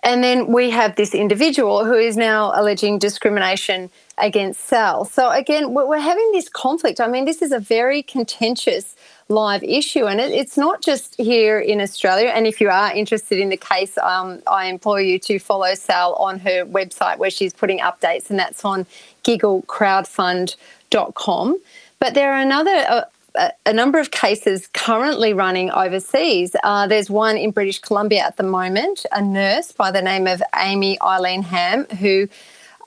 and then we have this individual who is now alleging discrimination against Sall. So again, we're having this conflict. I mean, this is a very contentious live issue, and it, it's not just here in Australia. And if you are interested in the case, um, I implore you to follow Sall on her website where she's putting updates, and that's on gigglecrowdfund.com. But there are another. Uh, a number of cases currently running overseas. Uh, there's one in British Columbia at the moment, a nurse by the name of Amy Eileen Hamm, who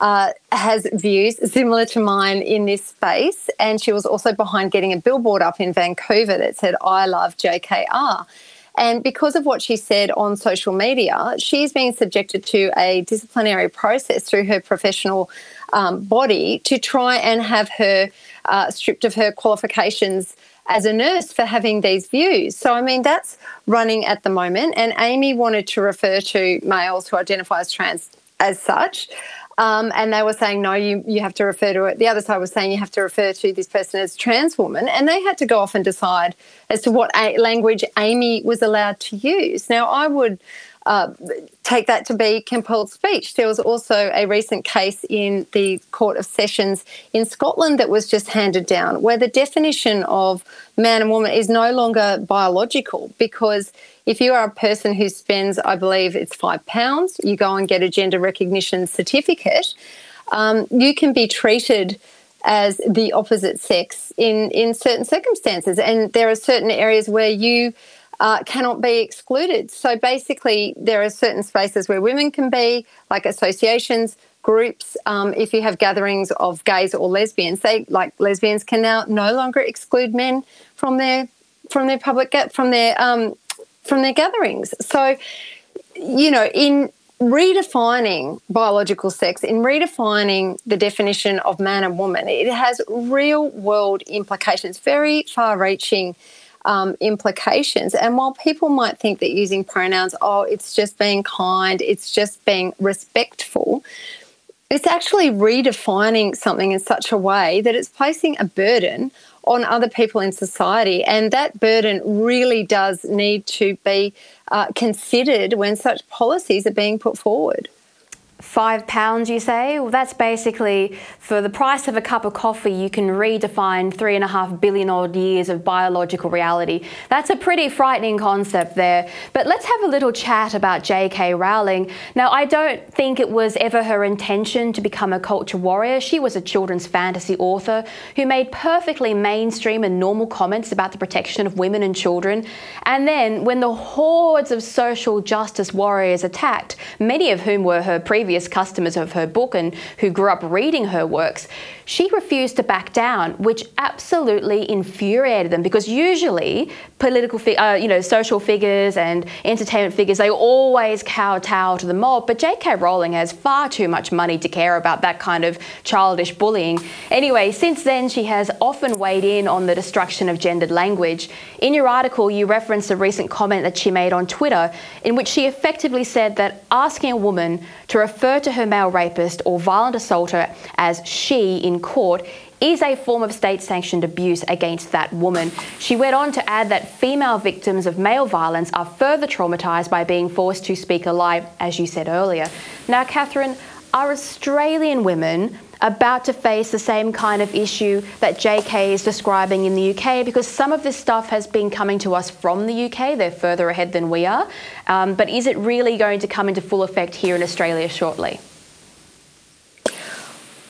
uh, has views similar to mine in this space. And she was also behind getting a billboard up in Vancouver that said, I love JKR. And because of what she said on social media, she's being subjected to a disciplinary process through her professional um, body to try and have her uh, stripped of her qualifications as a nurse for having these views. So, I mean, that's running at the moment. And Amy wanted to refer to males who identify as trans as such. Um, and they were saying, no, you, you have to refer to it. The other side was saying you have to refer to this person as trans woman. And they had to go off and decide as to what language Amy was allowed to use. Now, I would uh, take that to be compelled speech. There was also a recent case in the Court of Sessions in Scotland that was just handed down where the definition of man and woman is no longer biological because if you are a person who spends, I believe it's five pounds, you go and get a gender recognition certificate, um, you can be treated as the opposite sex in, in certain circumstances. And there are certain areas where you uh, cannot be excluded. So basically, there are certain spaces where women can be, like associations, groups. Um, if you have gatherings of gays or lesbians, they like lesbians can now no longer exclude men from their from their public from their um, from their gatherings. So, you know, in redefining biological sex, in redefining the definition of man and woman, it has real world implications, very far reaching um, implications. And while people might think that using pronouns, oh, it's just being kind, it's just being respectful, it's actually redefining something in such a way that it's placing a burden on other people in society. And that burden really does need to be uh, considered when such policies are being put forward. Five pounds, you say? Well, that's basically for the price of a cup of coffee, you can redefine three and a half billion odd years of biological reality. That's a pretty frightening concept there. But let's have a little chat about J.K. Rowling. Now, I don't think it was ever her intention to become a culture warrior. She was a children's fantasy author who made perfectly mainstream and normal comments about the protection of women and children. And then, when the hordes of social justice warriors attacked, many of whom were her previous customers of her book and who grew up reading her works, she refused to back down, which absolutely infuriated them because usually political, uh, you know, social figures and entertainment figures, they always kowtow to the mob. But J.K. Rowling has far too much money to care about that kind of childish bullying. Anyway, since then, she has often weighed in on the destruction of gendered language. In your article, you referenced a recent comment that she made on Twitter in which she effectively said that asking a woman to refer to her male rapist or violent assaulter as she in court is a form of state sanctioned abuse against that woman. She went on to add that female victims of male violence are further traumatised by being forced to speak a lie, as you said earlier. Now, Katherine, are Australian women about to face the same kind of issue that JK is describing in the UK because some of this stuff has been coming to us from the UK. They're further ahead than we are. Um, but is it really going to come into full effect here in Australia shortly?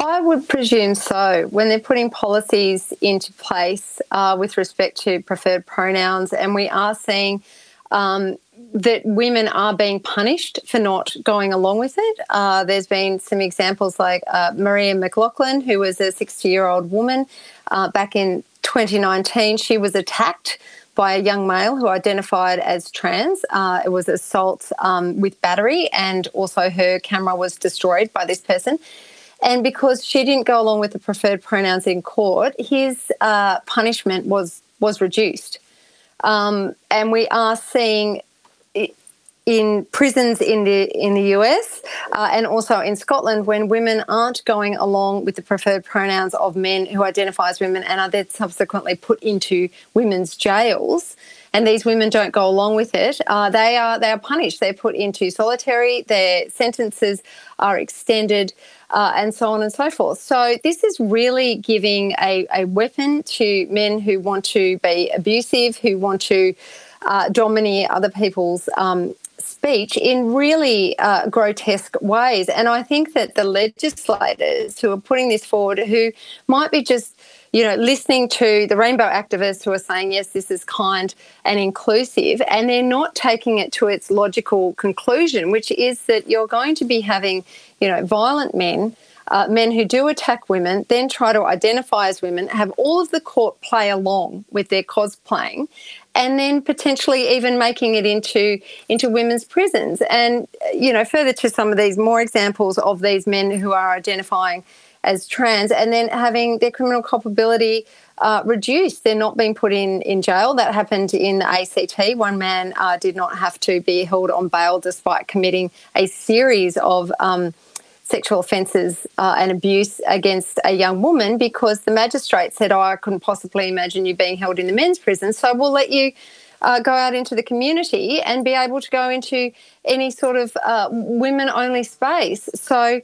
I would presume so. When they're putting policies into place uh, with respect to preferred pronouns, and we are seeing um, that women are being punished for not going along with it. Uh, there's been some examples like uh, Maria MacLachlan, who was a 60 year old woman uh, back in 2019. She was attacked by a young male who identified as trans. Uh, it was assault um, with battery, and also her camera was destroyed by this person. And because she didn't go along with the preferred pronouns in court, his uh, punishment was was reduced. Um, and we are seeing in prisons in the in the US uh, and also in Scotland when women aren't going along with the preferred pronouns of men who identify as women and are then subsequently put into women's jails and these women don't go along with it, uh, they are they are punished. They're put into solitary. Their sentences are extended, uh, and so on and so forth. So this is really giving a, a weapon to men who want to be abusive, who want to uh, domineer other people's um, speech in really uh, grotesque ways. And I think that the legislators who are putting this forward, who might be just you know, listening to the rainbow activists who are saying, yes, this is kind and inclusive, and they're not taking it to its logical conclusion, which is that you're going to be having, you know, violent men. Uh, men who do attack women, then try to identify as women, have all of the court play along with their cosplaying, and then potentially even making it into into women's prisons. And you know, further to some of these more examples of these men who are identifying as trans, and then having their criminal culpability uh, reduced. They're not being put in, in jail. That happened in the ACT. One man uh, did not have to be held on bail despite committing a series of um, sexual offences uh, and abuse against a young woman because the magistrate said, Oh, I couldn't possibly imagine you being held in the men's prison, so we'll let you. Uh, go out into the community and be able to go into any sort of uh, women only space. So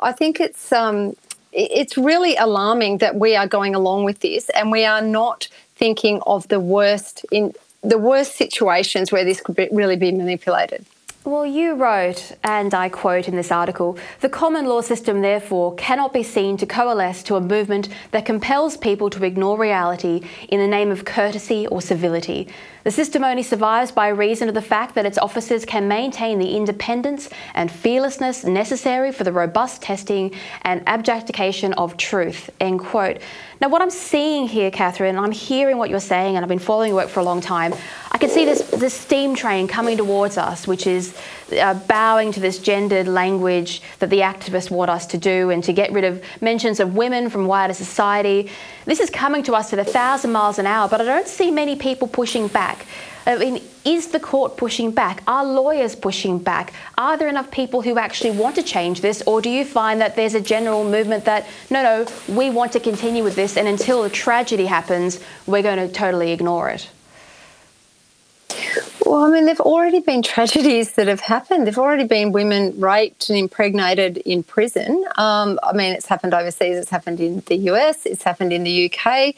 I think it's um, it's really alarming that we are going along with this and we are not thinking of the worst in the worst situations where this could be, really be manipulated. Well, you wrote, and I quote in this article the common law system, therefore, cannot be seen to coalesce to a movement that compels people to ignore reality in the name of courtesy or civility. The system only survives by reason of the fact that its officers can maintain the independence and fearlessness necessary for the robust testing and abjuration of truth. End quote. Now, what I'm seeing here, Katherine, and I'm hearing what you're saying, and I've been following your work for a long time. I can see this, this steam train coming towards us, which is uh, bowing to this gendered language that the activists want us to do and to get rid of mentions of women from wider society. This is coming to us at a thousand miles an hour, but I don't see many people pushing back. I mean, is the court pushing back? Are lawyers pushing back? Are there enough people who actually want to change this? Or do you find that there's a general movement that, no, no, we want to continue with this, and until a tragedy happens, we're going to totally ignore it? Well, I mean, there've already been tragedies that have happened. There've already been women raped and impregnated in prison. Um, I mean, it's happened overseas, it's happened in the US, it's happened in the UK.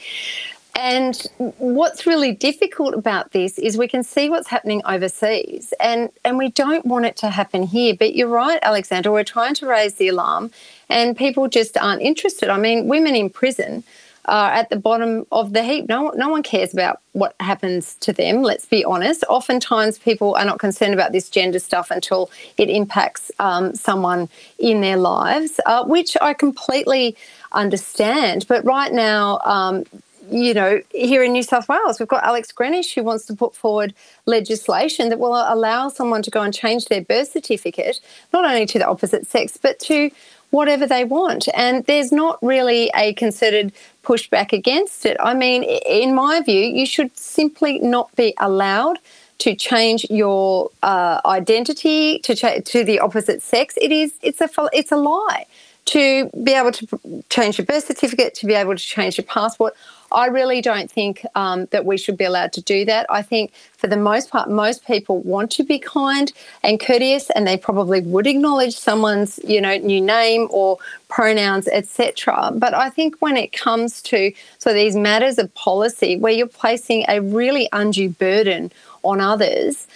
And what's really difficult about this is we can see what's happening overseas and, and we don't want it to happen here. But you're right, Alexandra, we're trying to raise the alarm and people just aren't interested. I mean, women in prison are at the bottom of the heap. No, no one cares about what happens to them, let's be honest. Oftentimes, people are not concerned about this gender stuff until it impacts um, someone in their lives, uh, which I completely understand. But right now, um, you know, here in New South Wales, we've got Alex Greenwich who wants to put forward legislation that will allow someone to go and change their birth certificate, not only to the opposite sex, but to whatever they want. And there's not really a concerted pushback against it. I mean, in my view, you should simply not be allowed to change your uh, identity to cha- to the opposite sex. It is it's a it's a lie to be able to change your birth certificate, to be able to change your passport. I really don't think um, that we should be allowed to do that. I think for the most part, most people want to be kind and courteous, and they probably would acknowledge someone's, you know, new name or pronouns, etc. But I think when it comes to so these matters of policy, where you're placing a really undue burden on others.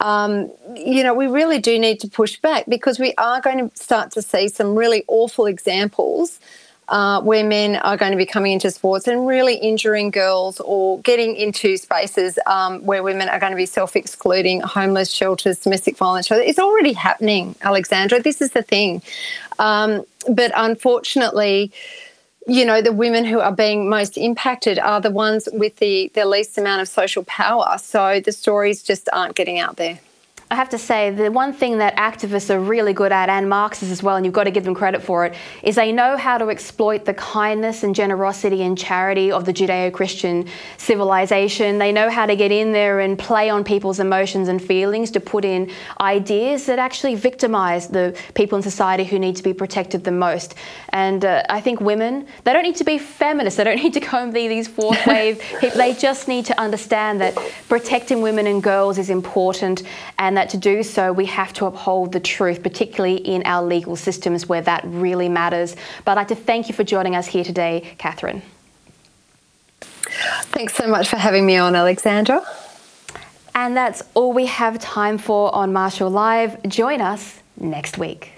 Um, you know, we really do need to push back because we are going to start to see some really awful examples uh, where men are going to be coming into sports and really injuring girls or getting into spaces um, where women are going to be self excluding, homeless shelters, domestic violence. It's already happening, Alexandra. This is the thing. Um, but unfortunately, you know, the women who are being most impacted are the ones with the, the least amount of social power. So the stories just aren't getting out there. I have to say, the one thing that activists are really good at, and Marxists as well, and you've got to give them credit for it, is they know how to exploit the kindness and generosity and charity of the Judeo Christian civilization. They know how to get in there and play on people's emotions and feelings to put in ideas that actually victimize the people in society who need to be protected the most. And uh, I think women, they don't need to be feminists, they don't need to go and be these fourth wave people. They just need to understand that protecting women and girls is important. And and that to do so, we have to uphold the truth, particularly in our legal systems where that really matters. But I'd like to thank you for joining us here today, Katherine. Thanks so much for having me on, Alexandra. And that's all we have time for on Marshall Live. Join us next week.